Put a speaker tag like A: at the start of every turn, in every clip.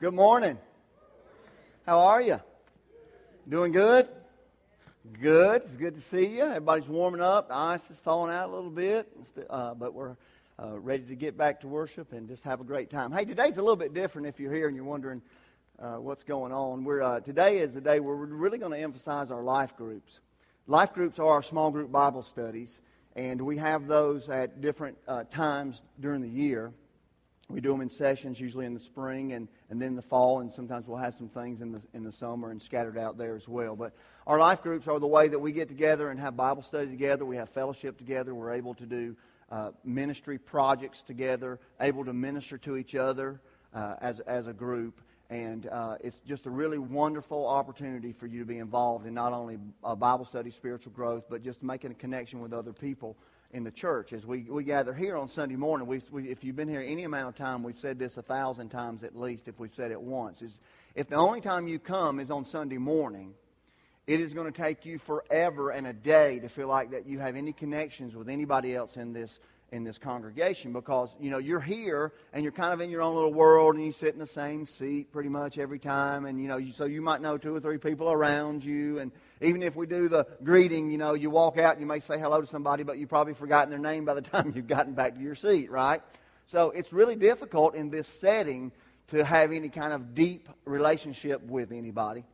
A: Good morning. How are you? Doing good? Good. It's good to see you. Everybody's warming up. The ice is thawing out a little bit, uh, but we're uh, ready to get back to worship and just have a great time. Hey, today's a little bit different if you're here and you're wondering uh, what's going on. We're, uh, today is the day where we're really going to emphasize our life groups. Life groups are our small group Bible studies, and we have those at different uh, times during the year. We do them in sessions, usually in the spring and, and then the fall, and sometimes we'll have some things in the, in the summer and scattered out there as well. But our life groups are the way that we get together and have Bible study together. We have fellowship together. We're able to do uh, ministry projects together, able to minister to each other uh, as, as a group. And uh, it's just a really wonderful opportunity for you to be involved in not only Bible study, spiritual growth, but just making a connection with other people in the church. As we, we gather here on Sunday morning, we, we, if you've been here any amount of time, we've said this a thousand times at least, if we've said it once, is if the only time you come is on Sunday morning, it is going to take you forever and a day to feel like that you have any connections with anybody else in this in this congregation because you know you're here and you're kind of in your own little world and you sit in the same seat pretty much every time and you know you, so you might know two or three people around you. And even if we do the greeting you know you walk out and you may say hello to somebody but you've probably forgotten their name by the time you've gotten back to your seat right? So it's really difficult in this setting to have any kind of deep relationship with anybody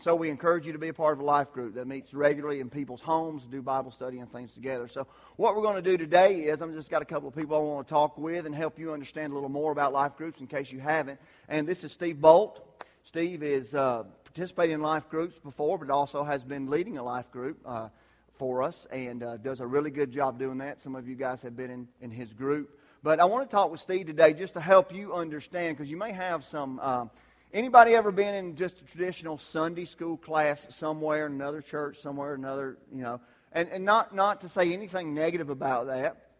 A: so we encourage you to be a part of a life group that meets regularly in people's homes, do Bible study and things together. So what we're going to do today is I'm just got a couple of people I want to talk with and help you understand a little more about life groups in case you haven't. And this is Steve Bolt. Steve is uh, participating in life groups before, but also has been leading a life group uh, for us and uh, does a really good job doing that. Some of you guys have been in, in his group. But I want to talk with Steve today just to help you understand because you may have some um, Anybody ever been in just a traditional Sunday school class somewhere, in another church somewhere, another, you know, and, and not, not to say anything negative about that,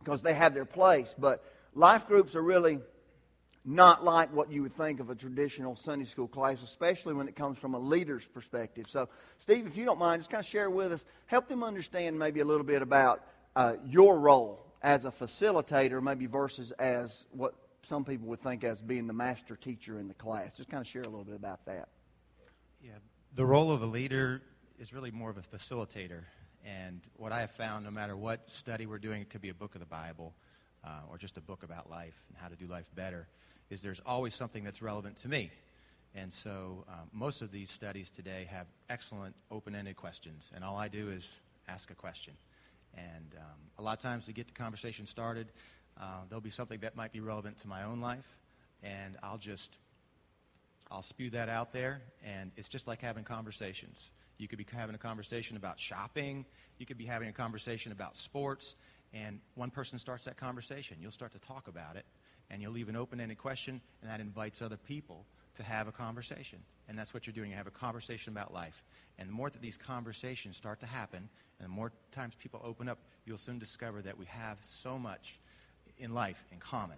A: because they have their place, but life groups are really not like what you would think of a traditional Sunday school class, especially when it comes from a leader's perspective. So, Steve, if you don't mind, just kind of share with us, help them understand maybe a little bit about uh, your role as a facilitator, maybe versus as what some people would think as being the master teacher in the class. Just kind of share a little bit about that.
B: Yeah, the role of a leader is really more of a facilitator. And what I have found, no matter what study we're doing, it could be a book of the Bible uh, or just a book about life and how to do life better, is there's always something that's relevant to me. And so um, most of these studies today have excellent open ended questions. And all I do is ask a question. And um, a lot of times to get the conversation started, uh, there'll be something that might be relevant to my own life, and I'll just I'll spew that out there, and it's just like having conversations. You could be having a conversation about shopping. You could be having a conversation about sports, and one person starts that conversation. You'll start to talk about it, and you'll leave an open-ended question, and that invites other people to have a conversation. And that's what you're doing. You have a conversation about life. And the more that these conversations start to happen, and the more times people open up, you'll soon discover that we have so much in life in common.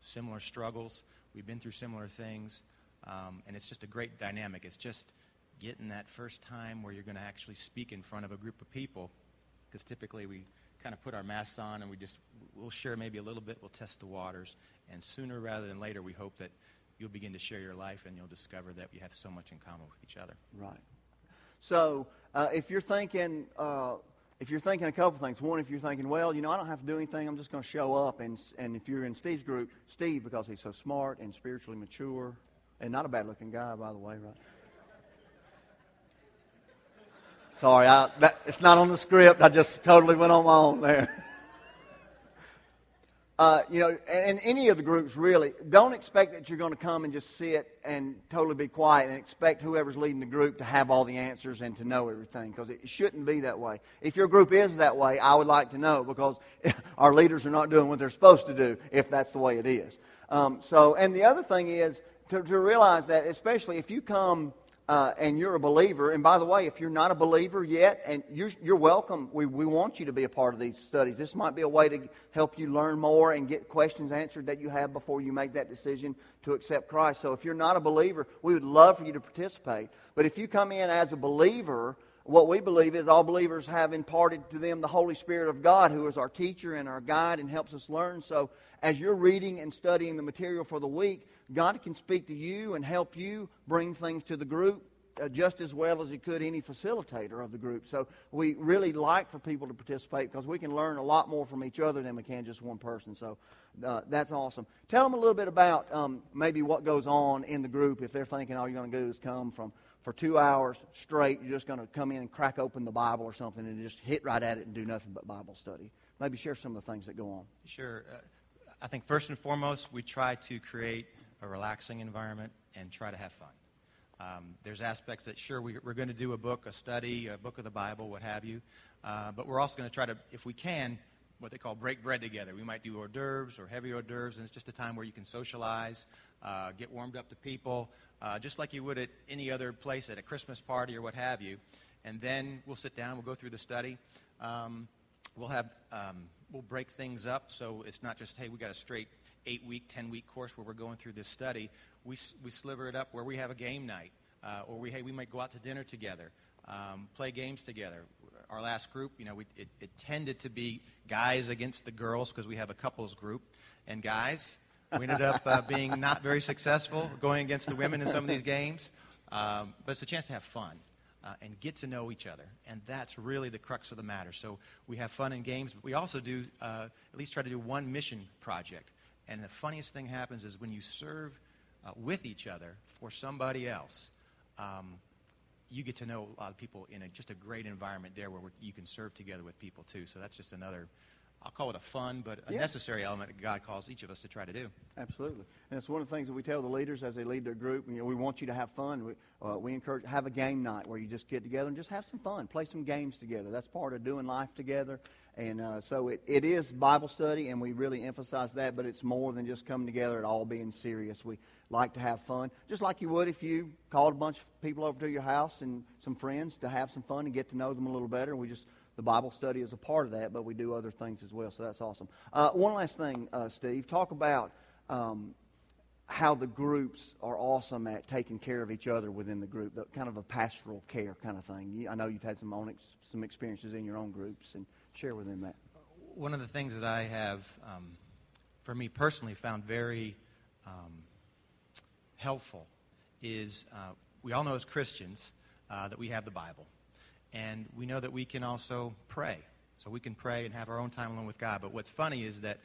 B: Similar struggles. We've been through similar things. Um, and it's just a great dynamic. It's just getting that first time where you're going to actually speak in front of a group of people. Because typically we kind of put our masks on and we just, we'll share maybe a little bit, we'll test the waters. And sooner rather than later, we hope that you'll begin to share your life and you'll discover that we have so much in common with each other.
A: Right. So uh, if you're thinking, uh, if you're thinking a couple things, one, if you're thinking, well, you know, I don't have to do anything, I'm just going to show up. And, and if you're in Steve's group, Steve, because he's so smart and spiritually mature, and not a bad looking guy, by the way, right? Sorry, I, that, it's not on the script. I just totally went on my own there. Uh, you know, and any of the groups really, don't expect that you're going to come and just sit and totally be quiet and expect whoever's leading the group to have all the answers and to know everything because it shouldn't be that way. If your group is that way, I would like to know because our leaders are not doing what they're supposed to do if that's the way it is. Um, so, and the other thing is to, to realize that, especially if you come uh, and you're a believer, and by the way, if you're not a believer yet, and you're, you're welcome, we, we want you to be a part of these studies. This might be a way to help you learn more and get questions answered that you have before you make that decision to accept Christ. So if you're not a believer, we would love for you to participate. But if you come in as a believer, what we believe is all believers have imparted to them the Holy Spirit of God, who is our teacher and our guide and helps us learn. So as you're reading and studying the material for the week, God can speak to you and help you bring things to the group uh, just as well as he could any facilitator of the group. So we really like for people to participate because we can learn a lot more from each other than we can just one person. So uh, that's awesome. Tell them a little bit about um, maybe what goes on in the group if they're thinking all you're going to do is come from for two hours straight. You're just going to come in and crack open the Bible or something and just hit right at it and do nothing but Bible study. Maybe share some of the things that go on.
B: Sure. Uh, I think first and foremost, we try to create a relaxing environment and try to have fun. Um, there's aspects that, sure, we, are going to do a book, a study, a book of the Bible, what have you. Uh, but we're also going to try to, if we can, what they call break bread together. We might do hors d'oeuvres or heavy hors d'oeuvres, and it's just a time where you can socialize, uh, get warmed up to people, uh, just like you would at any other place, at a Christmas party or what have you. And then we'll sit down, we'll go through the study. Um, we'll have, um, we'll break things up so it's not just, hey, we got a straight eight week, 10 week course where we're going through this study we, we sliver it up where we have a game night, uh, or we, hey, we might go out to dinner together, um, play games together. Our last group, you know, we, it, it tended to be guys against the girls because we have a couples group. And guys, we ended up uh, being not very successful going against the women in some of these games. Um, but it's a chance to have fun. Uh, and get to know each other. And that's really the crux of the matter. So we have fun in games, but we also do uh, at least try to do one mission project. And the funniest thing happens is when you serve uh, with each other for somebody else, um, you get to know a lot of people in a, just a great environment there where you can serve together with people too. So that's just another, I'll call it a fun but a yeah. necessary element that God calls each of us to try to do.
A: Absolutely, and it's one of the things that we tell the leaders as they lead their group. You know, we want you to have fun. We, uh, we encourage have a game night where you just get together and just have some fun, play some games together. That's part of doing life together. And uh, so it, it is Bible study, and we really emphasize that, but it's more than just coming together at all being serious. We like to have fun, just like you would if you called a bunch of people over to your house and some friends to have some fun and get to know them a little better. We just the Bible study is a part of that, but we do other things as well, so that's awesome. Uh, one last thing, uh, Steve, talk about um, how the groups are awesome at taking care of each other within the group, the, kind of a pastoral care kind of thing. I know you've had some own, some experiences in your own groups, and share with them that.
B: One of the things that I have, um, for me personally, found very um, helpful is uh, we all know as Christians uh, that we have the Bible. And we know that we can also pray. So we can pray and have our own time alone with God. But what's funny is that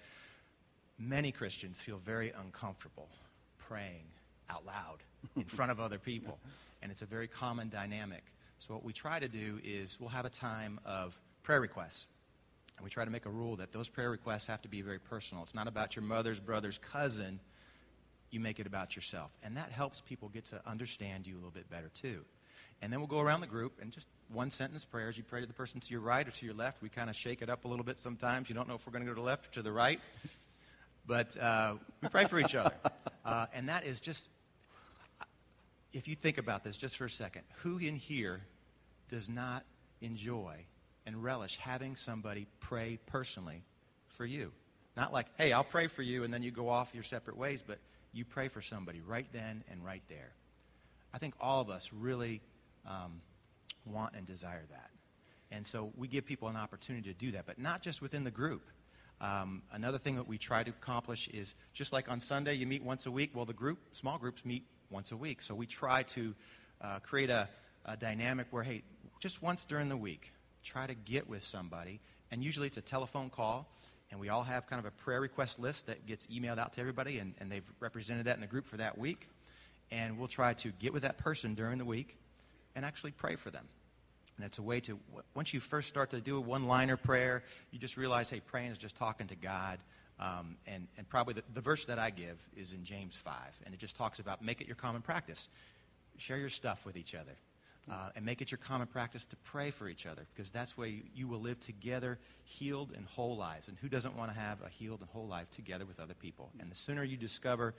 B: many Christians feel very uncomfortable praying out loud in front of other people. And it's a very common dynamic. So what we try to do is we'll have a time of prayer requests. And we try to make a rule that those prayer requests have to be very personal. It's not about your mother's brother's cousin. You make it about yourself. And that helps people get to understand you a little bit better, too. And then we'll go around the group and just one sentence prayers. You pray to the person to your right or to your left. We kind of shake it up a little bit sometimes. You don't know if we're going to go to the left or to the right. But uh, we pray for each other. Uh, and that is just, if you think about this just for a second, who in here does not enjoy and relish having somebody pray personally for you. Not like, hey, I'll pray for you, and then you go off your separate ways, but you pray for somebody right then and right there. I think all of us really um, want and desire that. And so we give people an opportunity to do that, but not just within the group. Um, another thing that we try to accomplish is just like on Sunday you meet once a week, well, the group, small groups meet once a week. So we try to uh, create a, a dynamic where, hey, just once during the week, try to get with somebody. And usually it's a telephone call, and we all have kind of a prayer request list that gets emailed out to everybody, and, and they've represented that in the group for that week. And we'll try to get with that person during the week and actually pray for them. And it's a way to, once you first start to do a one liner prayer, you just realize, hey, praying is just talking to God. Um, and, and probably the, the verse that I give is in James 5, and it just talks about make it your common practice. Share your stuff with each other uh, and make it your common practice to pray for each other because that's where you, you, will live together, healed and whole lives. And who doesn't want to have a healed and whole life together with other people? And the sooner you discover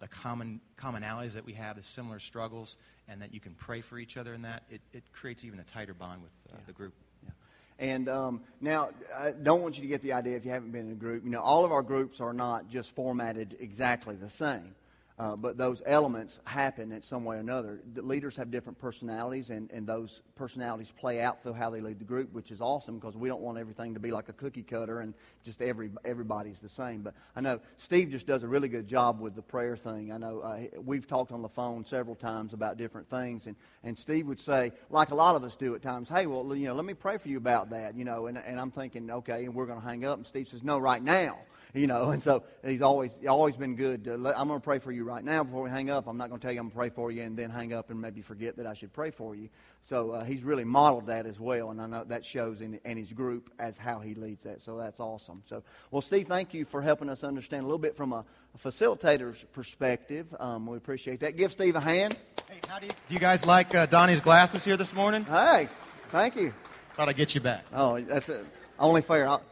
B: the common commonalities that we have, the similar struggles, and that you can pray for each other in that, it, it creates even a tighter bond with uh, yeah. the group.
A: Yeah. And um, now, I don't want you to get the idea if you haven't been in a group. You know, all of our groups are not just formatted exactly the same. Uh, but those elements happen in some way or another. The leaders have different personalities, and, and those personalities play out through how they lead the group, which is awesome because we don't want everything to be like a cookie cutter and just every everybody's the same. But I know Steve just does a really good job with the prayer thing. I know uh, we've talked on the phone several times about different things, and, and Steve would say, like a lot of us do at times, hey, well, you know, let me pray for you about that, you know, and, and I'm thinking, okay, and we're going to hang up, and Steve says, no, right now you know. And so he's always always been good. To, I'm going to pray for you right now before we hang up. I'm not going to tell you I'm going to pray for you and then hang up and maybe forget that I should pray for you. So uh, he's really modeled that as well, and I know that shows in, in his group as how he leads that. So that's awesome. So, well, Steve, thank you for helping us understand a little bit from a, a facilitator's perspective. Um, we appreciate that. Give Steve a hand.
B: Hey, how do you, do you guys like uh, Donnie's glasses here this morning?
A: Hey, thank you.
B: Thought I'd get you back.
A: Oh, that's it. only fair. I'll,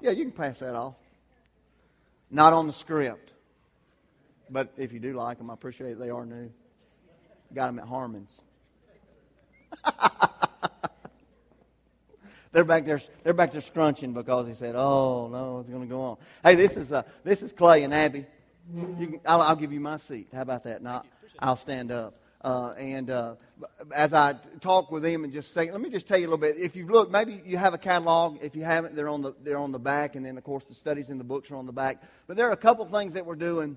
A: yeah, you can pass that off. Not on the script. But if you do like them, I appreciate it. they are new. Got them at Harmon's. they're back there. They're back there scrunching because he said, "Oh no, it's going to go on." Hey, this is uh, this is Clay and Abby. Can, I'll, I'll, give you my seat. How about that? Now I'll stand up. Uh, and uh, as I talk with them and just say, let me just tell you a little bit. If you look, maybe you have a catalog. If you haven't, they're on the they're on the back, and then of course the studies in the books are on the back. But there are a couple things that we're doing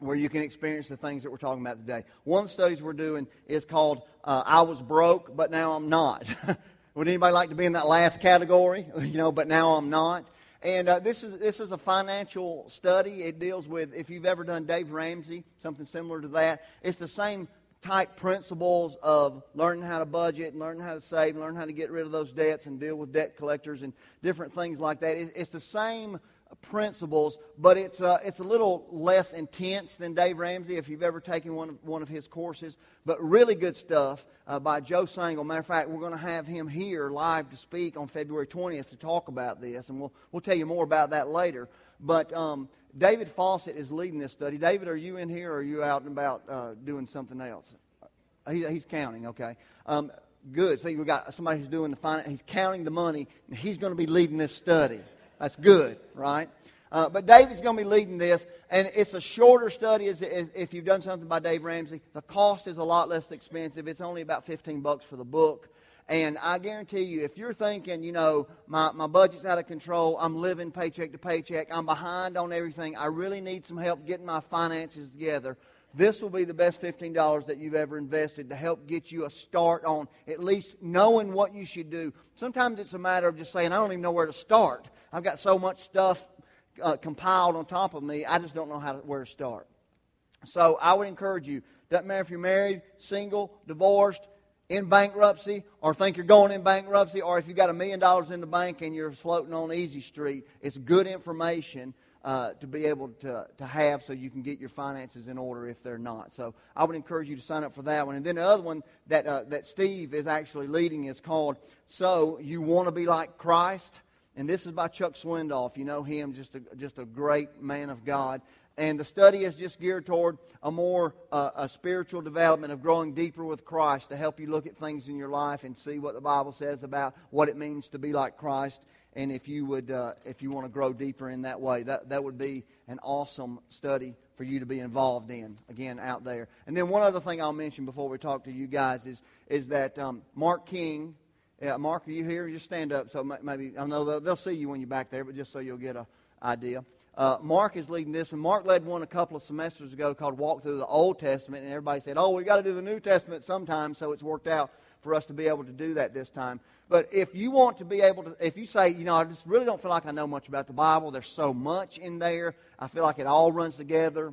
A: where you can experience the things that we're talking about today. One of the studies we're doing is called uh, "I Was Broke, but Now I'm Not." Would anybody like to be in that last category? You know, but now I'm not. And uh, this is this is a financial study. It deals with if you've ever done Dave Ramsey, something similar to that. It's the same type principles of learning how to budget, and learning how to save, and learning how to get rid of those debts and deal with debt collectors and different things like that. It's the same principles, but it's, uh, it's a little less intense than Dave Ramsey if you've ever taken one of, one of his courses. But really good stuff uh, by Joe Sangl. Matter of fact, we're going to have him here live to speak on February 20th to talk about this, and we'll, we'll tell you more about that later. But um, David Fawcett is leading this study. David, are you in here or are you out and about uh, doing something else? He, he's counting, okay. Um, good. See, we've got somebody who's doing the finance. He's counting the money, and he's going to be leading this study. That's good, right? Uh, but David's going to be leading this, and it's a shorter study as, as, if you've done something by Dave Ramsey. The cost is a lot less expensive. It's only about 15 bucks for the book. And I guarantee you, if you're thinking, you know, my, my budget's out of control, I'm living paycheck to paycheck, I'm behind on everything, I really need some help getting my finances together, this will be the best $15 that you've ever invested to help get you a start on at least knowing what you should do. Sometimes it's a matter of just saying, I don't even know where to start. I've got so much stuff uh, compiled on top of me, I just don't know how to, where to start. So I would encourage you, doesn't matter if you're married, single, divorced, in bankruptcy or think you're going in bankruptcy or if you've got a million dollars in the bank and you're floating on Easy Street, it's good information uh, to be able to, to have so you can get your finances in order if they're not. So I would encourage you to sign up for that one. And then the other one that, uh, that Steve is actually leading is called So You Want to Be Like Christ. And this is by Chuck Swindoll. You know him, just a, just a great man of God. And the study is just geared toward a more uh, a spiritual development of growing deeper with Christ to help you look at things in your life and see what the Bible says about what it means to be like Christ. And if you would, uh, if you want to grow deeper in that way, that, that would be an awesome study for you to be involved in. Again, out there. And then one other thing I'll mention before we talk to you guys is is that um, Mark King. Mark, are you here? Just stand up so maybe I know they'll, they'll see you when you're back there, but just so you'll get an idea. Uh, Mark is leading this, and Mark led one a couple of semesters ago called Walk Through the Old Testament, and everybody said, "Oh, we've got to do the New Testament sometime." So it's worked out for us to be able to do that this time. But if you want to be able to, if you say, you know, I just really don't feel like I know much about the Bible, there's so much in there, I feel like it all runs together,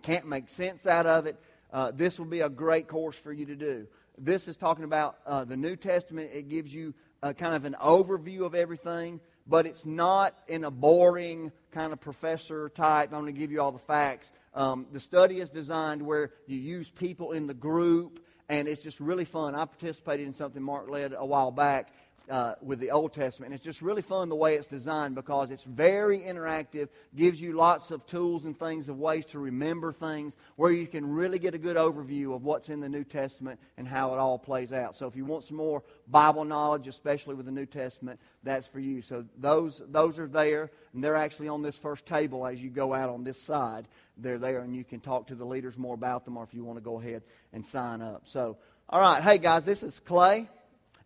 A: can't make sense out of it, uh, this will be a great course for you to do. This is talking about uh, the New Testament. It gives you kind of an overview of everything but it's not in a boring kind of professor type. I'm going to give you all the facts. Um, the study is designed where you use people in the group, and it's just really fun. I participated in something Mark led a while back, uh, with the Old Testament. And it's just really fun the way it's designed because it's very interactive, gives you lots of tools and things of ways to remember things where you can really get a good overview of what's in the New Testament and how it all plays out. So if you want some more Bible knowledge, especially with the New Testament, that's for you. So those, those are there, and they're actually on this first table as you go out on this side. They're there, and you can talk to the leaders more about them or if you want to go ahead and sign up. So, all right. Hey, guys, this is Clay.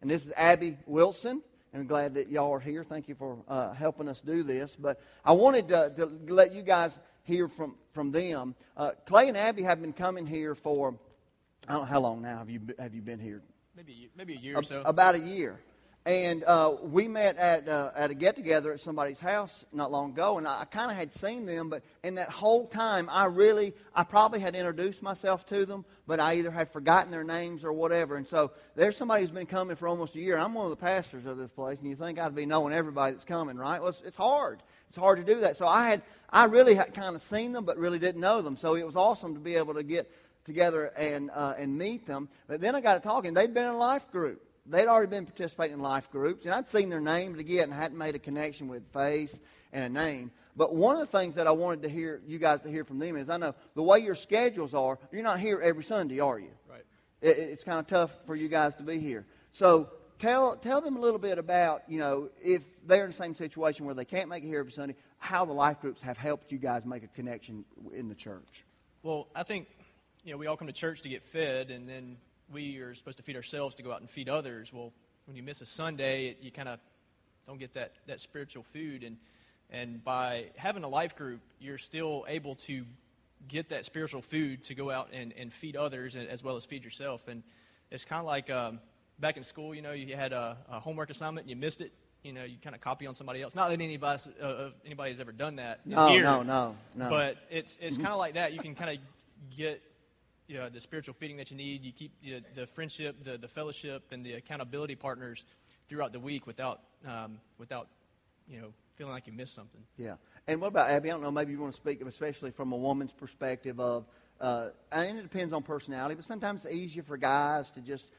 A: And this is Abby Wilson. And I'm glad that y'all are here. Thank you for uh, helping us do this. But I wanted to, to, let you guys hear from, from them. Uh, Clay and Abby have been coming here for, I don't know how long now have you, have you been here?
C: Maybe, maybe a year or so.
A: About a year. And uh, we met at, uh, at a get together at somebody's house not long ago, and I, I kind of had seen them, but in that whole time, I really, I probably had introduced myself to them, but I either had forgotten their names or whatever. And so there's somebody who's been coming for almost a year. I'm one of the pastors of this place, and you think I'd be knowing everybody that's coming, right? Well, it's, it's hard. It's hard to do that. So I had, I really had kind of seen them, but really didn't know them. So it was awesome to be able to get together and, uh, and meet them. But then I got to talking. They'd been in a life group they'd already been participating in life groups, and I'd seen their names to get and hadn't made a connection with face and a name. But one of the things that I wanted to hear you guys to hear from them is I know the way your schedules are, you're not here every Sunday, are you?
C: Right.
A: It, it's kind of tough for you guys to be here. So tell tell them a little bit about you know if they're in the same situation where they can't make it here every Sunday, how the life groups have helped you guys make a connection in the church.
C: Well, I think you know we all come to church to get fed, and then we are supposed to feed ourselves to go out and feed others. Well, when you miss a Sunday, it, you kind of don't get that, that spiritual food. And, and by having a life group, you're still able to get that spiritual food to go out and, and feed others as well as feed yourself. And it's kind of like um, back in school, you know, you had a, a, homework assignment and you missed it. You know, you kind of copy on somebody else. Not that anybody, uh, anybody has ever done that
A: no,
C: here.
A: No, no, no.
C: But it's, it's kind of like that. You can kind of get you know, the spiritual feeding that you need. You keep you know, the friendship, the, the fellowship, and the accountability partners throughout the week without, um, without you know, feeling like you missed something.
A: Yeah. And what about Abby? I don't know. Maybe you want to speak, especially from a woman's perspective of, uh, and it depends on personality, but sometimes it's easier for guys to just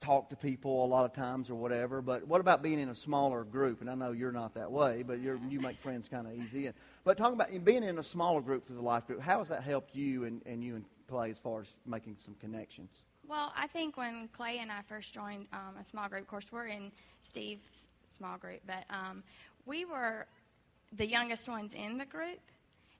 A: talk to people a lot of times or whatever. But what about being in a smaller group? And I know you're not that way, but you you make friends kind of easy. But talking about being in a smaller group through the life group, how has that helped you and, and you and Clay as far as making some connections?
D: Well, I think when Clay and I first joined um, a small group, of course, we're in Steve's small group, but um, we were the youngest ones in the group.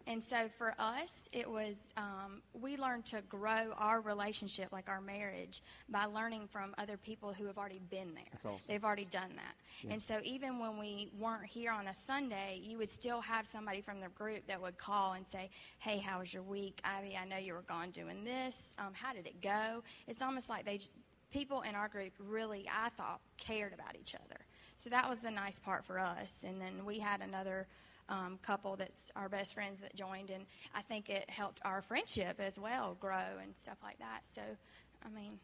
D: And so for us, it was, um, we learned to grow our relationship, like our marriage, by learning from other people who have already been there.
A: Awesome.
D: They've already done that.
A: Yeah.
D: And so even when we weren't here on a Sunday, you would still have somebody from the group that would call and say, hey, how was your week? Abby, I know you were gone doing this. Um, how did it go? It's almost like they, people in our group really, I thought, cared about each other. So that was the nice part for us. And then we had another um, couple that's our best friends that joined, and I think it helped our friendship as well grow and stuff like that. So, I mean,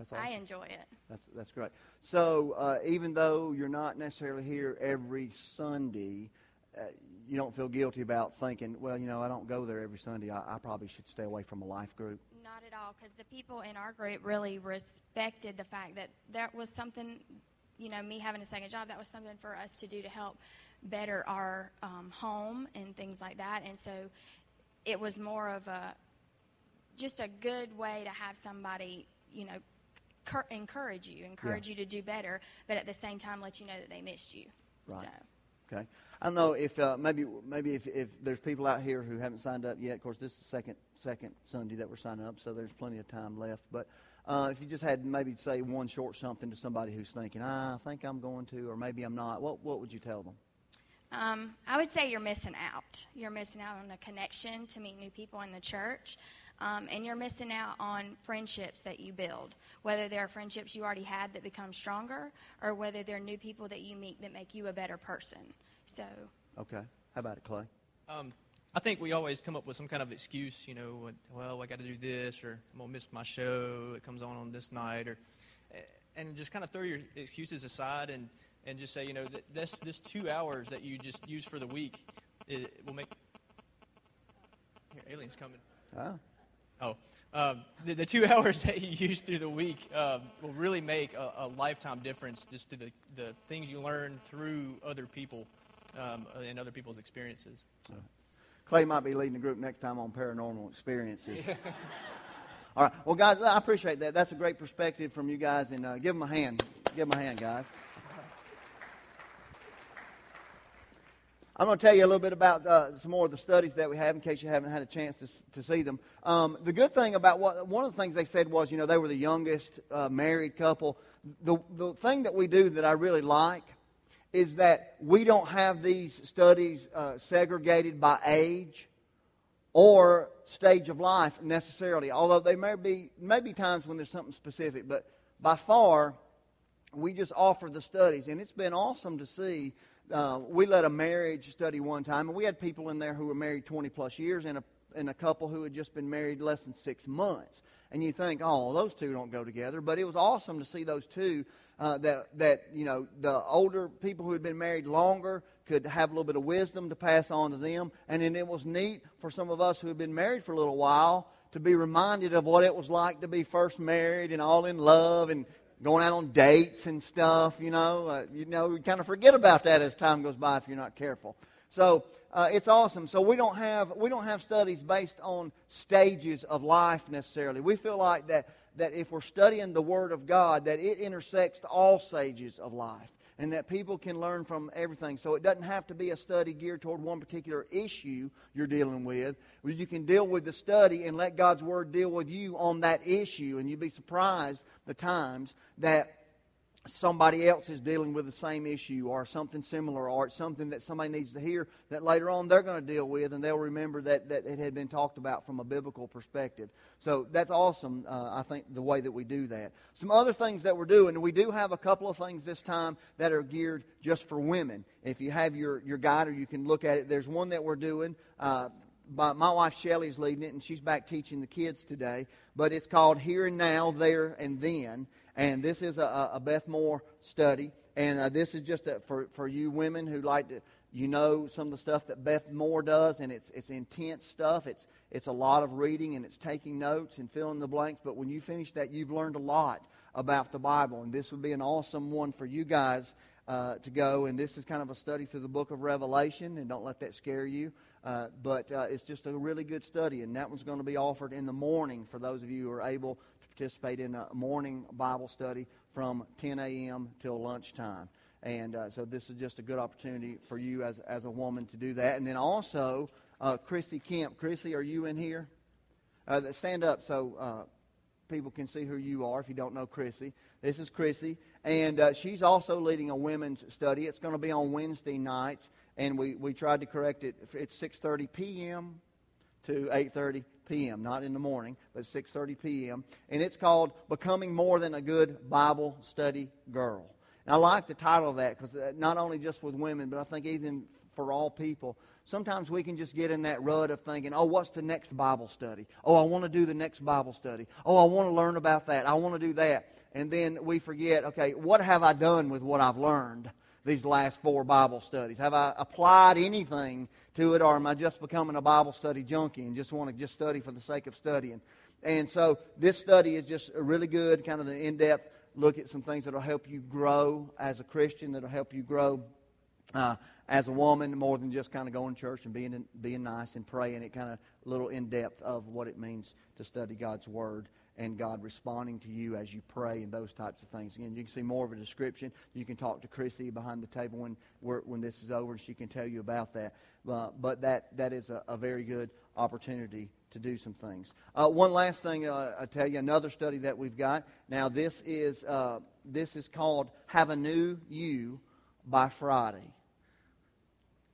A: awesome.
D: I enjoy it.
A: That's that's great. So, uh, even though you're not necessarily here every Sunday. Uh, you don't feel guilty about thinking, well, you know, I don't go there every Sunday. I, I probably should stay away from a life group.
D: Not at all, because the people in our group really respected the fact that that was something, you know, me having a second job, that was something for us to do to help better our um, home and things like that. And so it was more of a just a good way to have somebody, you know, cur- encourage you, encourage
A: yeah.
D: you to do better, but at the same time let you know that they missed you.
A: Right.
D: So.
A: Okay. I don't know if uh, maybe maybe if, if there's people out here who haven't signed up yet. Of course, this is the second second Sunday that we're signing up, so there's plenty of time left. But uh, if you just had maybe say one short something to somebody who's thinking, ah, I think I'm going to, or maybe I'm not, what what would you tell them?
D: Um, I would say you're missing out. You're missing out on a connection to meet new people in the church. Um, and you're missing out on friendships that you build, whether they're friendships you already had that become stronger, or whether they're new people that you meet that make you a better person. So.
A: Okay. How about it, Clay?
C: Um, I think we always come up with some kind of excuse, you know, well, I got to do this, or I'm gonna miss my show. It comes on on this night, or and just kind of throw your excuses aside and and just say, you know, this this two hours that you just use for the week, it will make. Here, aliens coming.
A: Oh.
C: Oh, um, the, the, two hours that you use through the week um, will really make a, a, lifetime difference just to the, the things you learn through other people um, and other people's experiences.
A: Clay might be leading the group next time on paranormal experiences. All right. Well, guys, I appreciate that. That's a great perspective from you guys, and uh, give them a hand. Give them a hand, guys. I'm going to tell you a little bit about uh, some more of the studies that we have in case you haven't had a chance to, to see them. Um, the good thing about what, one of the things they said was, you know, they were the youngest uh, married couple. The, the thing that we do that I really like is that we don't have these studies uh, segregated by age or stage of life necessarily, although there may be, may be times when there's something specific, but by far, we just offer the studies. And it's been awesome to see uh, we led a marriage study one time, and we had people in there who were married 20 plus years and a, and a couple who had just been married less than six months. And you think, oh, those two don't go together. But it was awesome to see those two uh, that, that, you know, the older people who had been married longer could have a little bit of wisdom to pass on to them. And then it was neat for some of us who had been married for a little while to be reminded of what it was like to be first married and all in love and going out on dates and stuff, you know. Uh, you know, we kind of forget about that as time goes by if you're not careful. So uh, it's awesome. So we don't have we don't have studies based on stages of life necessarily. We feel like that that if we're studying the Word of God, that it intersects all stages of life and that people can learn from everything. So it doesn't have to be a study geared toward one particular issue you're dealing with. You can deal with the study and let God's Word deal with you on that issue, and you'd be surprised the times that somebody else is dealing with the same issue or something similar or it's something that somebody needs to hear that later on they're going to deal with and they'll remember that, that it had been talked about from a biblical perspective. So that's awesome, uh, I think, the way that we do that. Some other things that we're doing, we do have a couple of things this time that are geared just for women. If you have your, your guide or you can look at it, there's one that we're doing. Uh, by, my wife Shelly's leading it, and she's back teaching the kids today. But it's called Here and Now, There and Then. And this is a, a Beth Moore study. And uh, this is just a, for, for you women who like to, you know some of the stuff that Beth Moore does, and it's, it's intense stuff. It's, it's a lot of reading, and it's taking notes and filling the blanks. But when you finish that, you've learned a lot about the Bible. And this would be an awesome one for you guys uh, to go. And this is kind of a study through the book of Revelation, and don't let that scare you. Uh, but uh, it's just a really good study, and that one's going to be offered in the morning for those of you who are able participate in a morning Bible study from 10 a.m. till lunchtime. And uh, so this is just a good opportunity for you as, as a woman to do that. And then also, uh, Chrissy Kemp. Chrissy, are you in here? Uh, stand up so uh, people can see who you are if you don't know Chrissy. This is Chrissy. And uh, she's also leading a women's study. It's going to be on Wednesday nights. And we, we tried to correct it. It's 6.30 p.m. to 8.30 p.m., not in the morning, but 6:30 p.m. And it's called "Becoming More Than a Good Bible Study Girl." And I like the title of that because uh, not only just with women, but I think even for all people. Sometimes we can just get in that rut of thinking, oh, what's the next Bible study? Oh, I want to do the next Bible study. Oh, I want to learn about that. I want to do that. And then we forget, okay, what have I done with what I've learned? These last four Bible studies? Have I applied anything to it, or am I just becoming a Bible study junkie and just want to just study for the sake of studying? And so this study is just a really good, kind of an in depth look at some things that will help you grow as a Christian, that will help you grow uh, as a woman more than just kind of going to church and being, being nice and praying. It kind of a little in depth of what it means to study God's Word and God responding to you as you pray and those types of things. Again, you can see more of a description. You can talk to Chrissy behind the table when, when this is over, and she can tell you about that. Uh, but that, that is a, a, very good opportunity to do some things. Uh, one last thing uh, i tell you, another study that we've got. Now, this is, uh, this is called Have a New You by Friday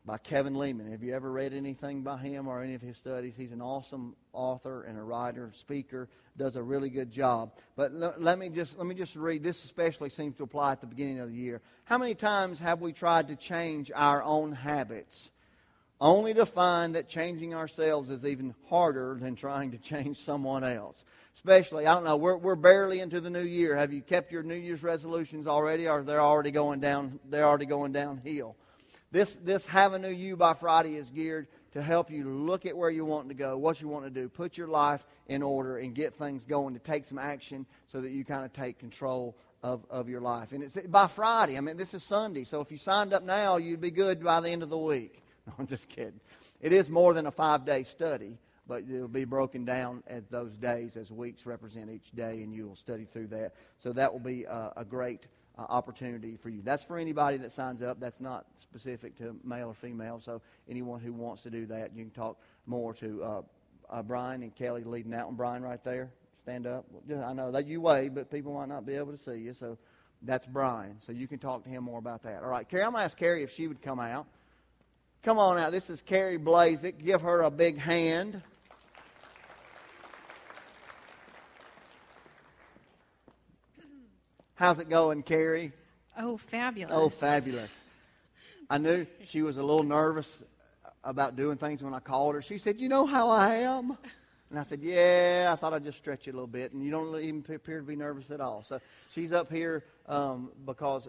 A: by Kevin Leman. Have you ever read anything by him or any of his studies? He's an awesome author and a writer, speaker, does a really good job. But let me just let me just read this especially seems to apply at the beginning of the year. How many times have we tried to change our own habits only to find that changing ourselves is even harder than trying to change someone else? Especially, I don't know, we're, we're barely into the new year. Have you kept your New Year's resolutions already, or they're already going down? They're already going downhill. This, this Have a New You by Friday is geared to help you look at where you want to go, what you want to do, put your life in order, and get things going to take some action so that you kind of take control of, of your life. And it's by Friday. I mean, this is Sunday, so if you signed up now, you'd be good by the end of the week. No, I'm just kidding. It is more than a five day study, but it'll be broken down as those days as weeks represent each day, and you will study through that. So that will be a, a great uh, opportunity for you. That's for anybody that signs up. That's not specific to male or female. So anyone who wants to do that, you can talk more to uh, uh, Brian and Kelly leading that one. Brian, right there, stand up. I know that you wave, but people might not be able to see you. So that's Brian. So you can talk to him more about that. All right, Carrie, I'm to ask Carrie if she would come out. Come on out. This is Carrie Blazik. Give her a big hand. How's it going, Carrie?
E: Oh, fabulous.
A: Oh, fabulous. I knew she was a little nervous about doing things when I called her. She said, You know how I am? And I said, Yeah, I thought I'd just stretch you a little bit. And you don't even appear to be nervous at all. So she's up here um, because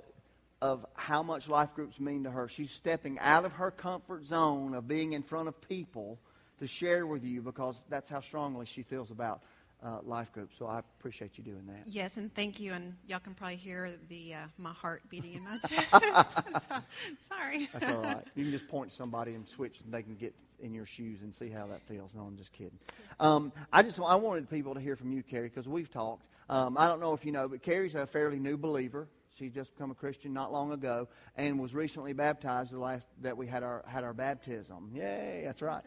A: of how much life groups mean to her. She's stepping out of her comfort zone of being in front of people to share with you because that's how strongly she feels about uh, life group. So I appreciate you doing that.
E: Yes, and thank you. And y'all can probably hear the uh, my heart beating in my chest. so, sorry.
A: That's all right. You can just point to somebody and switch, and they can get in your shoes and see how that feels. No, I'm just kidding. Um, I just I wanted people to hear from you, Carrie, because we've talked. Um, I don't know if you know, but Carrie's a fairly new believer. She just become a Christian not long ago and was recently baptized the last that we had our had our baptism. Yay, that's right.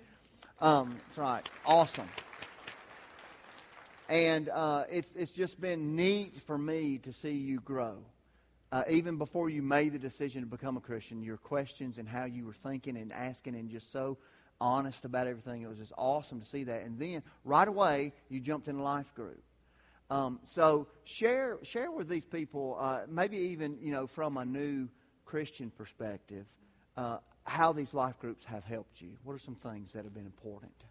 A: Um, that's right. Awesome. And uh, it's it's just been neat for me to see you grow. Uh, even before you made the decision to become a Christian, your questions and how you were thinking and asking and just so honest about everything. It was just awesome to see that. And then right away, you jumped in a life group. Um, so share share with these people, uh, maybe even you know from a new Christian perspective, uh, how these life groups have helped you. What are some things that have been important?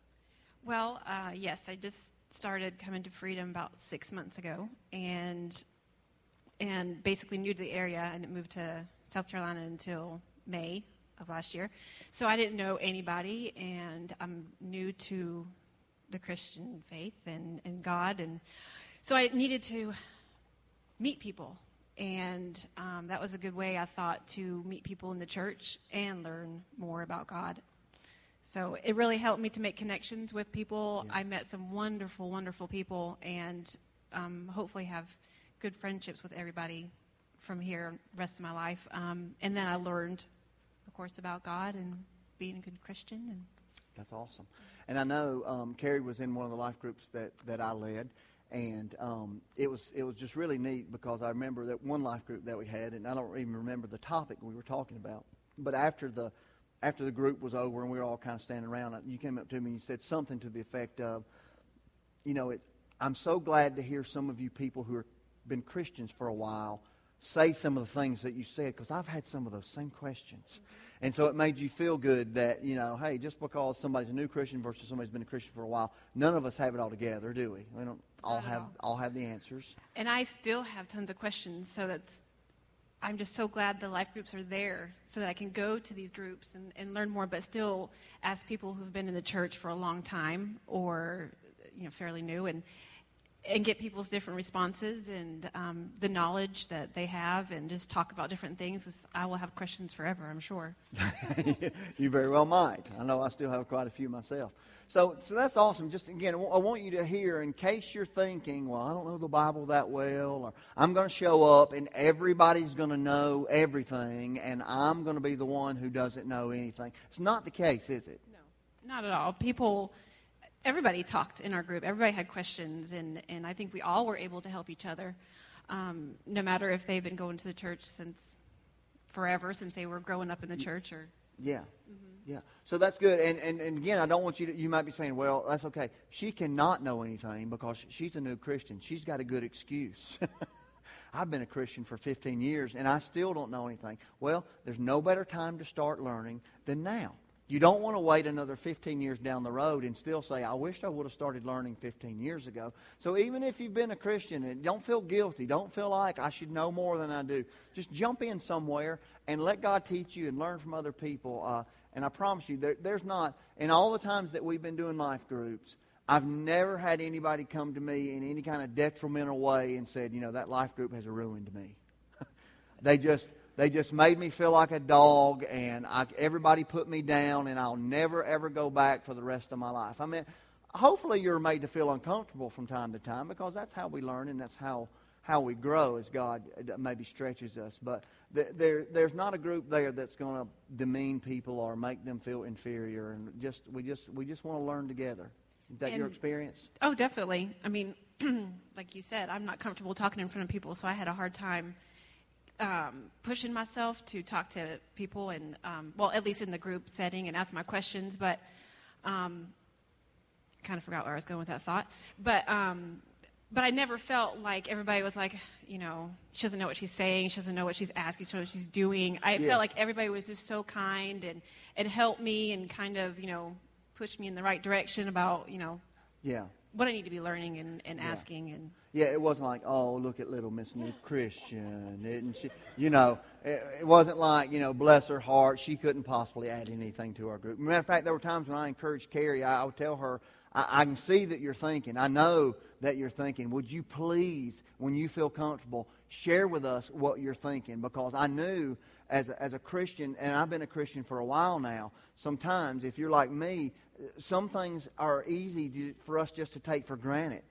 E: Well, uh, yes, I just started coming to Freedom about six months ago, and and basically new to the area. and it moved to South Carolina until May of last year, so I didn't know anybody, and I'm new to the Christian faith and, and God and so I needed to meet people. And um, that was a good way, I thought, to meet people in the church and learn more about God. So it really helped me to make connections with people. Yeah. I met some wonderful, wonderful people, and um, hopefully have good friendships with everybody from here rest of my life. Um, and then I learned, of course, about God and being a good Christian. And
A: that's awesome. And I know um, Carrie was in one of the life groups that, that I led, and um, it was it was just really neat because I remember that one life group that we had, and I don't even remember the topic we were talking about. But after the after the group was over and we were all kind of standing around, uh, you came up to me and you said something to the effect of, you know, it, I'm so glad to hear some of you people who have been Christians for a while say some of the things that you said because I've had some of those same questions. And so it made you feel good that, you know, hey, just because somebody's a new Christian versus somebody's been a Christian for a while, none of us have it all together, do we? We don't all have all. all have the answers.
E: And I still have tons of questions, so that's I'm just so glad the life groups are there so that I can go to these groups and, and learn more, but still ask people who've been in the church for a long time or you know fairly new. And and get people's different responses and um, the knowledge that they have and just talk about different things. I will have questions forever, I'm sure.
A: you very well might. I know I still have quite a few myself. So, so that's awesome. Just again, I want you to hear, in case you're thinking, well, I don't know the Bible that well, or I'm going to show up and everybody's going to know everything, and I'm going to be the one who doesn't know anything. It's not the case, is it?
E: No, not at all. People everybody talked in our group. Everybody had questions, and, and I think we all were able to help each other, um, no matter if they've been going to the church since forever, since they were growing up in the church, or
A: yeah, mm-hmm. yeah. So that's good. And, and and again, I don't want you to. You might be saying, well, that's okay. She cannot know anything because she's a new Christian. She's got a good excuse. I've been a Christian for 15 years and I still don't know anything. Well, there's no better time to start learning than now. You don't want to wait another 15 years down the road and still say, I wish I would have started learning 15 years ago. So even if you've been a Christian, and don't feel guilty. Don't feel like I should know more than I do. Just jump in somewhere and let God teach you and learn from other people. Uh, And I promise you, there, there's not, in all the times that we've been doing life groups, I've never had anybody come to me in any kind of detrimental way and said, you know, that life group has ruined me. they just they just made me feel like a dog, and I, everybody put me down, and I'll never ever go back for the rest of my life. I mean, hopefully you're made to feel uncomfortable from time to time because that's how we learn and that's how how we grow as God uh, maybe stretches us. But there, there there's not a group there that's going to demean people or make them feel inferior, and just we just we just want to learn together. Is that
E: And-
A: your experience?
E: Oh, definitely. I mean, like you said, I'm not comfortable talking in front of people, so I had a hard time um, pushing myself to talk to people, and um, well, at least in the group setting, and ask my questions. But um, kind of forgot where I was going with that thought. But um, but I never felt like everybody was like, you know, she doesn't know what she's saying, she doesn't know what she's asking, she doesn't know what she's doing. I
A: Yes.
E: felt like everybody was just so kind and and helped me and kind of you know pushed me in the right direction about you know
A: Yeah.
E: What I need to be learning and, and
A: Yeah.
E: asking and
A: Yeah, it wasn't like, oh, look at little Miss New Christian, isn't she? You know, it, it wasn't like, you know, bless her heart, she couldn't possibly add anything to our group. Matter of fact, there were times when I encouraged Carrie, I, I would tell her, I, I can see that you're thinking, I know that you're thinking. Would you please, when you feel comfortable, share with us what you're thinking? Because I knew as a, as a Christian, and I've been a Christian for a while now, sometimes if you're like me, some things are easy to, for us just to take for granted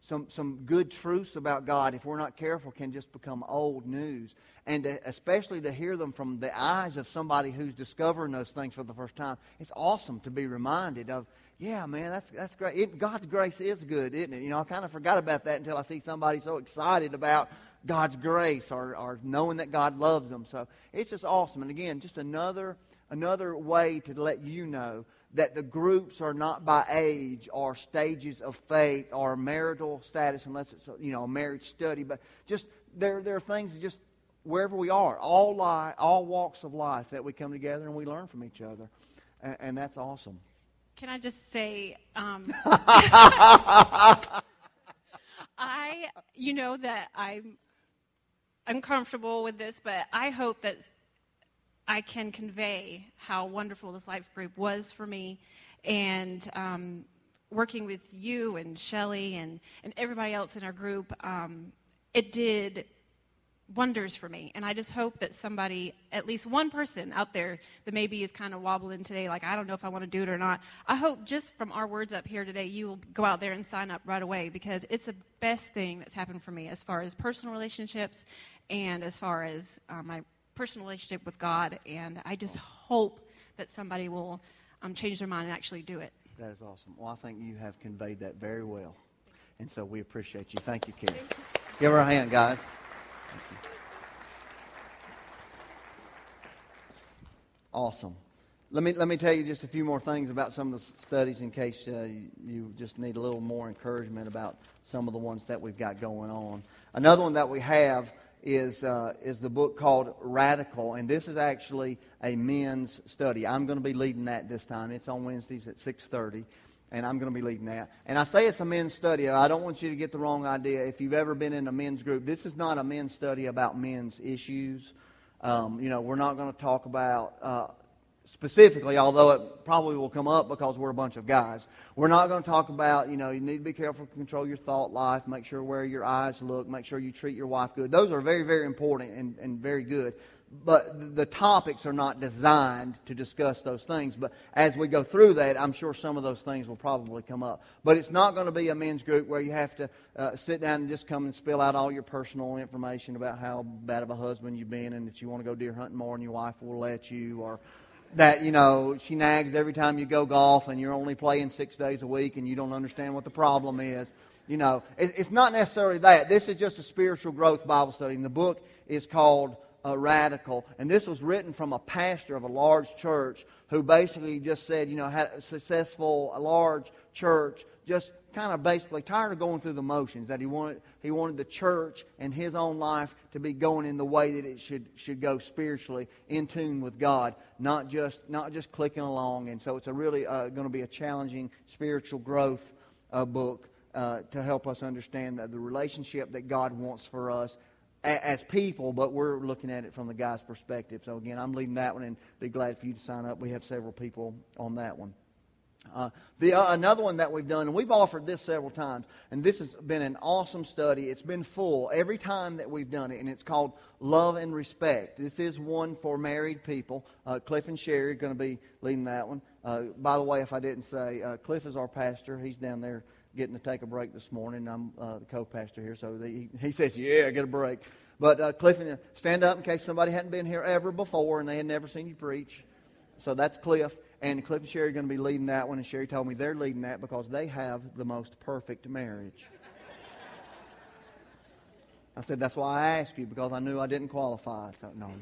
A: some, some good truths about God, if we're not careful, can just become old news. And to, especially to hear them from the eyes of somebody who's discovering those things for the first time, it's awesome to be reminded of, yeah, man, that's, that's great. It, God's grace is good, isn't it? You know, I kind of forgot about that until I see somebody so excited about God's grace or, or knowing that God loves them. So it's just awesome. And again, just another, another way to let you know that the groups are not by age or stages of faith or marital status, unless it's a, you know a marriage study. But just there, there are things just wherever we are, all li all walks of life, that we come together and we learn from each other, and, and that's awesome.
E: can I just say um, I you know that I'm uncomfortable with this but I hope that I can convey how wonderful this life group was for me and um, working with you and Shelly and, and everybody else in our group um, it did wonders for me. And I just hope that somebody, at least one person out there that maybe is kind of wobbling today, like, I don't know if I want to do it or not. I hope just from our words up here today, you will go out there and sign up right away because it's the best thing that's happened for me as far as personal relationships and as far as uh, my personal relationship with God. And I just hope that somebody will um, change their mind and actually do it.
A: That is awesome. Well, I think you have conveyed that very well, and so we appreciate you. Thank you, Carrie. Give her a hand, guys. Awesome. Let me, let me tell you just a few more things about some of the studies in case uh, you just need a little more encouragement about some of the ones that we've got going on. Another one that we have is, uh, is the book called Radical, and this is actually a men's study. I'm going to be leading that this time. It's on Wednesdays at 6.30 and I'm going to be leading that. And I say it's a men's study. I don't want you to get the wrong idea. If you've ever been in a men's group, this is not a men's study about men's issues. Um, you know, we're not going to talk about uh, specifically, although it probably will come up because we're a bunch of guys. We're not going to talk about, you know, you need to be careful to control your thought life, make sure where your eyes look, make sure you treat your wife good. Those are very, very important and, and very good. But the topics are not designed to discuss those things. But as we go through that, I'm sure some of those things will probably come up. But it's not going to be a men's group where you have to uh, sit down and just come and spill out all your personal information about how bad of a husband you've been and that you want to go deer hunting more and your wife will let you or that you know she nags every time you go golf and you're only playing six days a week and you don't understand what the problem is you know. It, it's not necessarily that. This is just a spiritual growth bible study and the book is called uh, radical. And this was written from a pastor of a large church who basically just said you know had a successful a large church just kind of basically tired of going through the motions that he wanted he wanted the church and his own life to be going in the way that it should should go spiritually in tune with God not just not just clicking along and so it's a really uh, going to be a challenging spiritual growth uh, book uh, to help us understand that the relationship that God wants for us as people, but we're looking at it from the guy's perspective. So again, I'm leading that one, and be glad for you to sign up. We have several people on that one. Uh, the, uh, another one that we've done, and we've offered this several times, and this has been an awesome study. It's been full every time that we've done it, and it's called Love and Respect. This is one for married people. Uh, Cliff and Sherry are going to be leading that one. Uh, by the way, if I didn't say, uh, Cliff is our pastor. He's down there getting to take a break this morning. I'm uh, the co-pastor here, so he, he says, "Yeah, get a break." But Cliff, and stand up in case somebody hadn't been here ever before and they had never seen you preach. So that's Cliff, and Cliff and Sherry are going to be leading that one. And Sherry told me they're leading that because they have the most perfect marriage. I said that's why I asked you because I knew I didn't qualify. So no,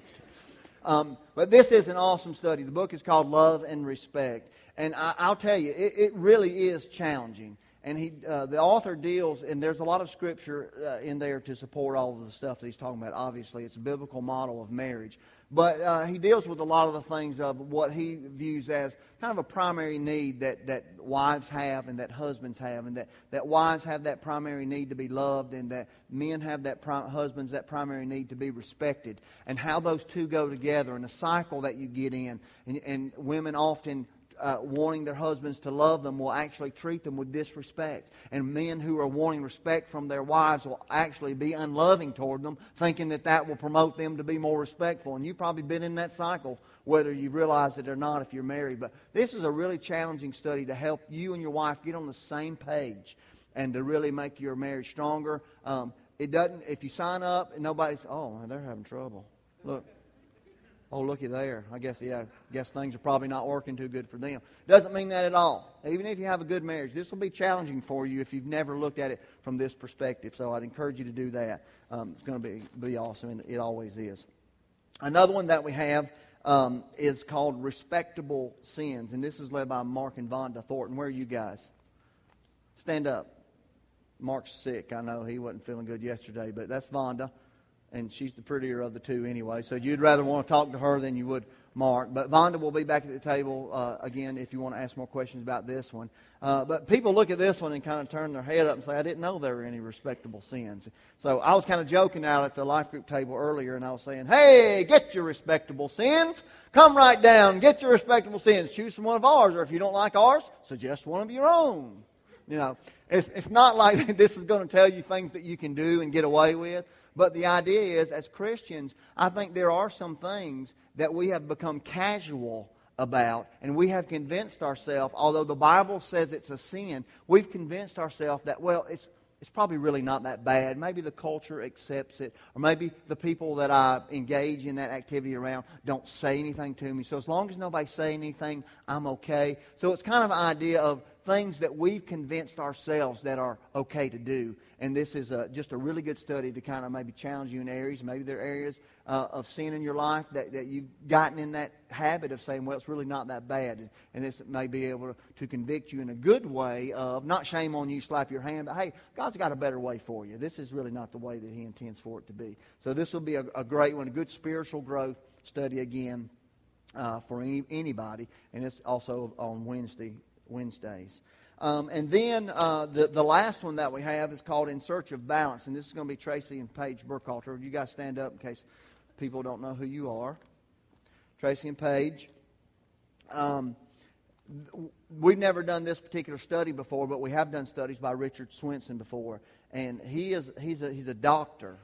A: um, but this is an awesome study. The book is called Love and Respect, and I, will tell you, it, it really is challenging and he, uh, the author deals, and there's a lot of scripture uh, in there to support all of the stuff that he's talking about. Obviously, it's a biblical model of marriage, but uh, he deals with a lot of the things of what he views as kind of a primary need that, that wives have and that husbands have, and that, that wives have that primary need to be loved, and that men have that pri- husbands that primary need to be respected, and how those two go together, and the cycle that you get in, and, and women often uh, wanting their husbands to love them will actually treat them with disrespect. And men who are wanting respect from their wives will actually be unloving toward them, thinking that that will promote them to be more respectful. And you've probably been in that cycle, whether you realize it or not if you're married. But this is a really challenging study to help you and your wife get on the same page and to really make your marriage stronger. Um, it doesn't, if you sign up and nobody's, oh, they're having trouble. Look. Oh, looky there. I guess, yeah, I guess things are probably not working too good for them. Doesn't mean that at all. Even if you have a good marriage, this will be challenging for you if you've never looked at it from this perspective. So I'd encourage you to do that. Um, it's going to be, be awesome, and it always is. Another one that we have um, is called Respectable Sins, and this is led by Mark and Vonda Thornton. Where are you guys? Stand up. Mark's sick. I know he wasn't feeling good yesterday, but that's Vonda and she's the prettier of the two anyway. So you'd rather want to talk to her than you would Mark. But Vonda will be back at the table uh, again if you want to ask more questions about this one. Uh, but people look at this one and kind of turn their head up and say, I didn't know there were any respectable sins. So I was kind of joking out at the life group table earlier, and I was saying, Hey, get your respectable sins. Come right down, get your respectable sins. Choose from one of ours, or if you don't like ours, suggest one of your own. You know, it's, it's not like this is going to tell you things that you can do and get away with. But the idea is, as Christians, I think there are some things that we have become casual about, and we have convinced ourselves, although the Bible says it's a sin, we've convinced ourselves that, well, it's, it's probably really not that bad. Maybe the culture accepts it, or maybe the people that I engage in that activity around don't say anything to me. So as long as nobody say anything, I'm okay. So it's kind of an idea of things that we've convinced ourselves that are okay to do. And this is a, just a really good study to kind of maybe challenge you in areas. Maybe there are areas uh, of sin in your life that, that you've gotten in that habit of saying, well, it's really not that bad. And, this may be able to, to convict you in a good way of, not shame on you, slap your hand, but hey, God's got a better way for you. This is really not the way that He intends for it to be. So this will be a, a great one, a good spiritual growth study again. Uh, for any, anybody, and it's also on Wednesday Wednesdays. Um, and then uh, the, the last one that we have is called In Search of Balance. And this is going to be Tracy and Paige Burkhalter. You guys stand up in case people don't know who you are. Tracy and Paige. Um, we've never done this particular study before, but we have done studies by Richard Swenson before. And he is, he's, a, he's a doctor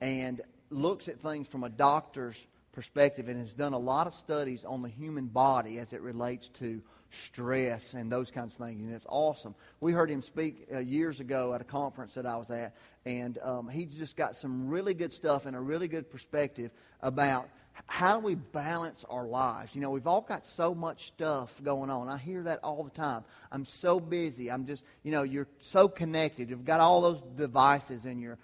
A: and looks at things from a doctor's perspective and has done a lot of studies on the human body as it relates to stress and those kinds of things. And it's awesome. We heard him speak uh, years ago at a conference that I was at, and um, he's just got some really good stuff and a really good perspective about how do we balance our lives? You know, we've all got so much stuff going on. I hear that all the time. I'm so busy. I'm just, you know, you're so connected. You've got all those devices in your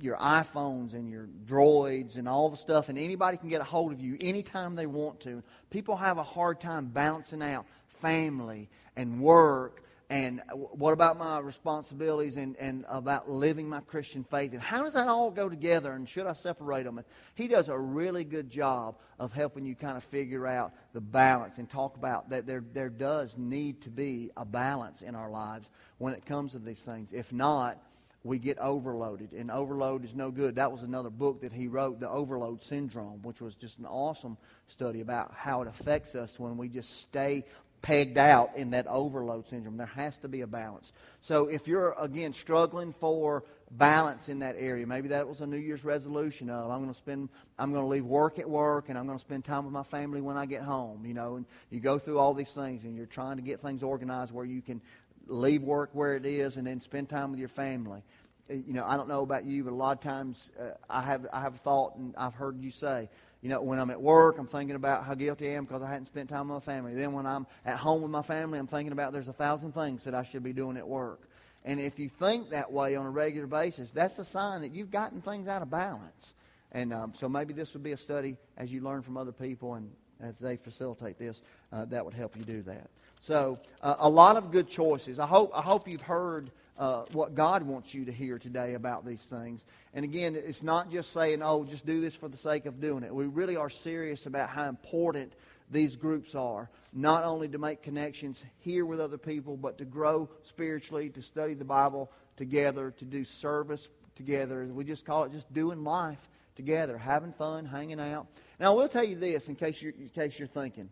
A: your iPhones and your droids and all the stuff, and anybody can get a hold of you anytime they want to. People have a hard time balancing out family and work and what about my responsibilities and, and about living my Christian faith? And how does that all go together? And should I separate them? And he does a really good job of helping you kind of figure out the balance and talk about that there, there does need to be a balance in our lives when it comes to these things. If not, we get overloaded, and overload is no good. That was another book that he wrote, The Overload Syndrome, which was just an awesome study about how it affects us when we just stay pegged out in that overload syndrome. There has to be a balance. So if you're, again, struggling for balance in that area, maybe that was a New Year's resolution of I'm going to spend, I'm going to leave work at work and I'm going to spend time with my family when I get home, you know, and you go through all these things and you're trying to get things organized where you can leave work where it is and then spend time with your family. Uh, you know, I don't know about you, but a lot of times uh, I have I have thought and I've heard you say, you know, when I'm at work, I'm thinking about how guilty I am because I hadn't spent time with my family. Then when I'm at home with my family, I'm thinking about there's a thousand things that I should be doing at work. And if you think that way on a regular basis, that's a sign that you've gotten things out of balance. And um, so maybe this would be a study as you learn from other people and as they facilitate this, uh, that would help you do that. So, uh, a lot of good choices. I hope, I hope you've heard uh, what God wants you to hear today about these things. And again, it's not just saying, oh, just do this for the sake of doing it. We really are serious about how important these groups are, not only to make connections here with other people, but to grow spiritually, to study the Bible together, to do service together. We just call it just doing life together, having fun, hanging out. Now, I will tell you this in case you're, in case you're thinking.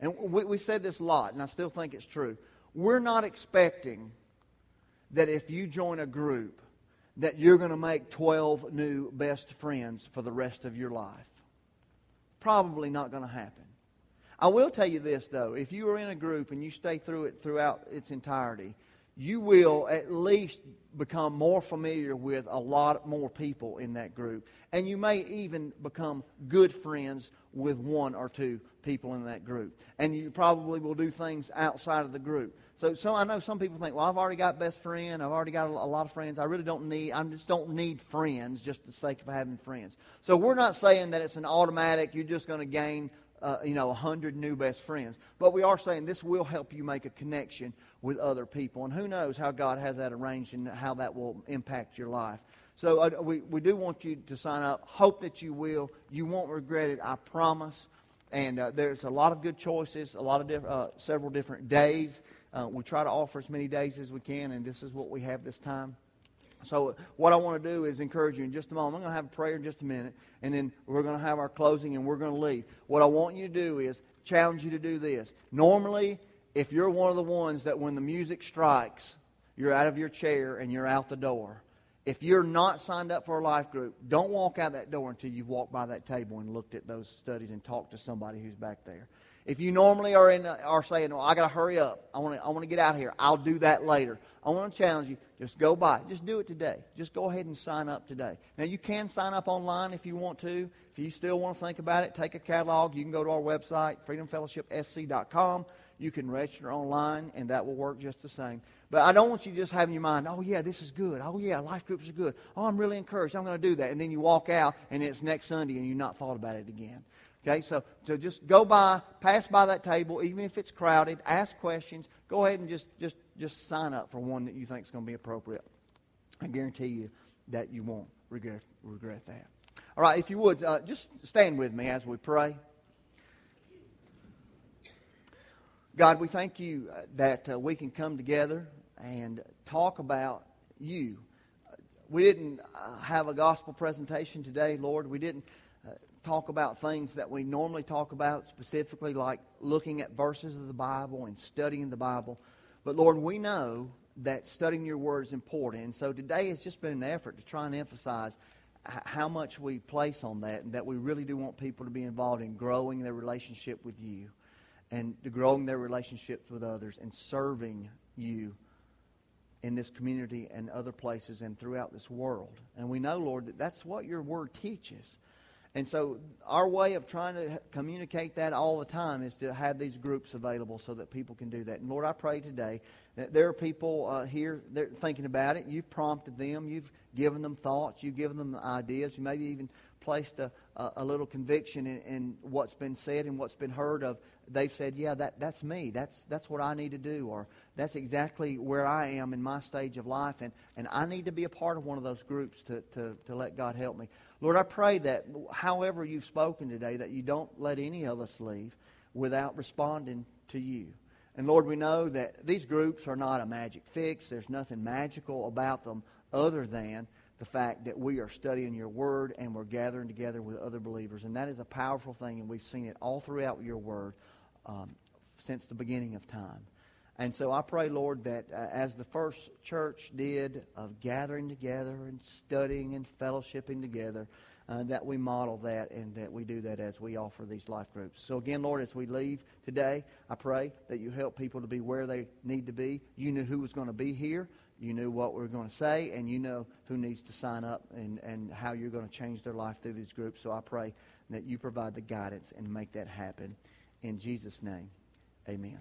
A: And we, we said this a lot, and I still think it's true. We're not expecting that if you join a group, that you're going to make 12 new best friends for the rest of your life. Probably not going to happen. I will tell you this, though. If you are in a group and you stay through it throughout its entirety, you will at least become more familiar with a lot more people in that group. And you may even become good friends with one or two people in that group. And you probably will do things outside of the group. So, so I know some people think, well, I've already got best friend. I've already got a, lot of friends. I really don't need, I just don't need friends just for the sake of having friends. So we're not saying that it's an automatic, you're just going to gain uh, you know, 100 new best friends. But we are saying this will help you make a connection with other people. And who knows how God has that arranged and how that will impact your life. So uh, we, we do want you to sign up. Hope that you will. You won't regret it, I promise. And uh, there's a lot of good choices, a lot of diff- uh, several different days. Uh, we try to offer as many days as we can, and this is what we have this time. So, what I want to do is encourage you in just a moment. I'm going to have a prayer in just a minute, and then we're going to have our closing and we're going to leave. What I want you to do is challenge you to do this. Normally, if you're one of the ones that when the music strikes, you're out of your chair and you're out the door. If you're not signed up for a life group, don't walk out that door until you've walked by that table and looked at those studies and talked to somebody who's back there. If you normally are in are saying, "Well, I got to hurry up. I want to I want to get out of here. I'll do that later." I want to challenge you. Just go by. Just do it today. Just go ahead and sign up today. Now you can sign up online if you want to. If you still want to think about it, take a catalog. You can go to our website, freedomfellowshipsc.com. You can register online, and that will work just the same. But I don't want you just have in your mind, oh, yeah, this is good. Oh, yeah, life groups are good. Oh, I'm really encouraged. I'm going to do that. And then you walk out, and it's next Sunday, and you've not thought about it again. Okay, so, so just go by, pass by that table, even if it's crowded, ask questions. Go ahead and just, just, just sign up for one that you think is going to be appropriate. I guarantee you that you won't regret, regret that. All right, if you would, uh, just stand with me as we pray. God, we thank you uh, that uh, we can come together and talk about you. We didn't uh, have a gospel presentation today, Lord. We didn't talk about things that we normally talk about, specifically like looking at verses of the Bible and studying the Bible. But Lord, we know that studying your word is important. And so today has just been an effort to try and emphasize how much we place on that and that we really do want people to be involved in growing their relationship with you and growing their relationships with others and serving you in this community and other places and throughout this world. And we know, Lord, that that's what your word teaches. And so, our way of trying to communicate that all the time is to have these groups available so that people can do that. And Lord, I pray today that there are people uh, here that are thinking about it. You've prompted them, you've given them thoughts, you've given them ideas, you maybe even placed a, a, little conviction in, in, what's been said and what's been heard of. They've said, "Yeah, that, that's me. That's that's what I need to do," or "That's exactly where I am in my stage of life, and, and I need to be a part of one of those groups to, to, to let God help me." Lord, I pray that however you've spoken today, that you don't let any of us leave without responding to you. And Lord, we know that these groups are not a magic fix. There's nothing magical about them other than the fact that we are studying your word and we're gathering together with other believers. And that is a powerful thing, and we've seen it all throughout your word um, since the beginning of time. And so I pray, Lord, that uh, as the first church did of gathering together and studying and fellowshipping together, uh, that we model that and that we do that as we offer these life groups. So, again, Lord, as we leave today, I pray that you help people to be where they need to be. You knew who was going to be here, you knew what we are going to say, and you know who needs to sign up and, and how you're going to change their life through these groups. So, I pray that you provide the guidance and make that happen. In Jesus' name, amen.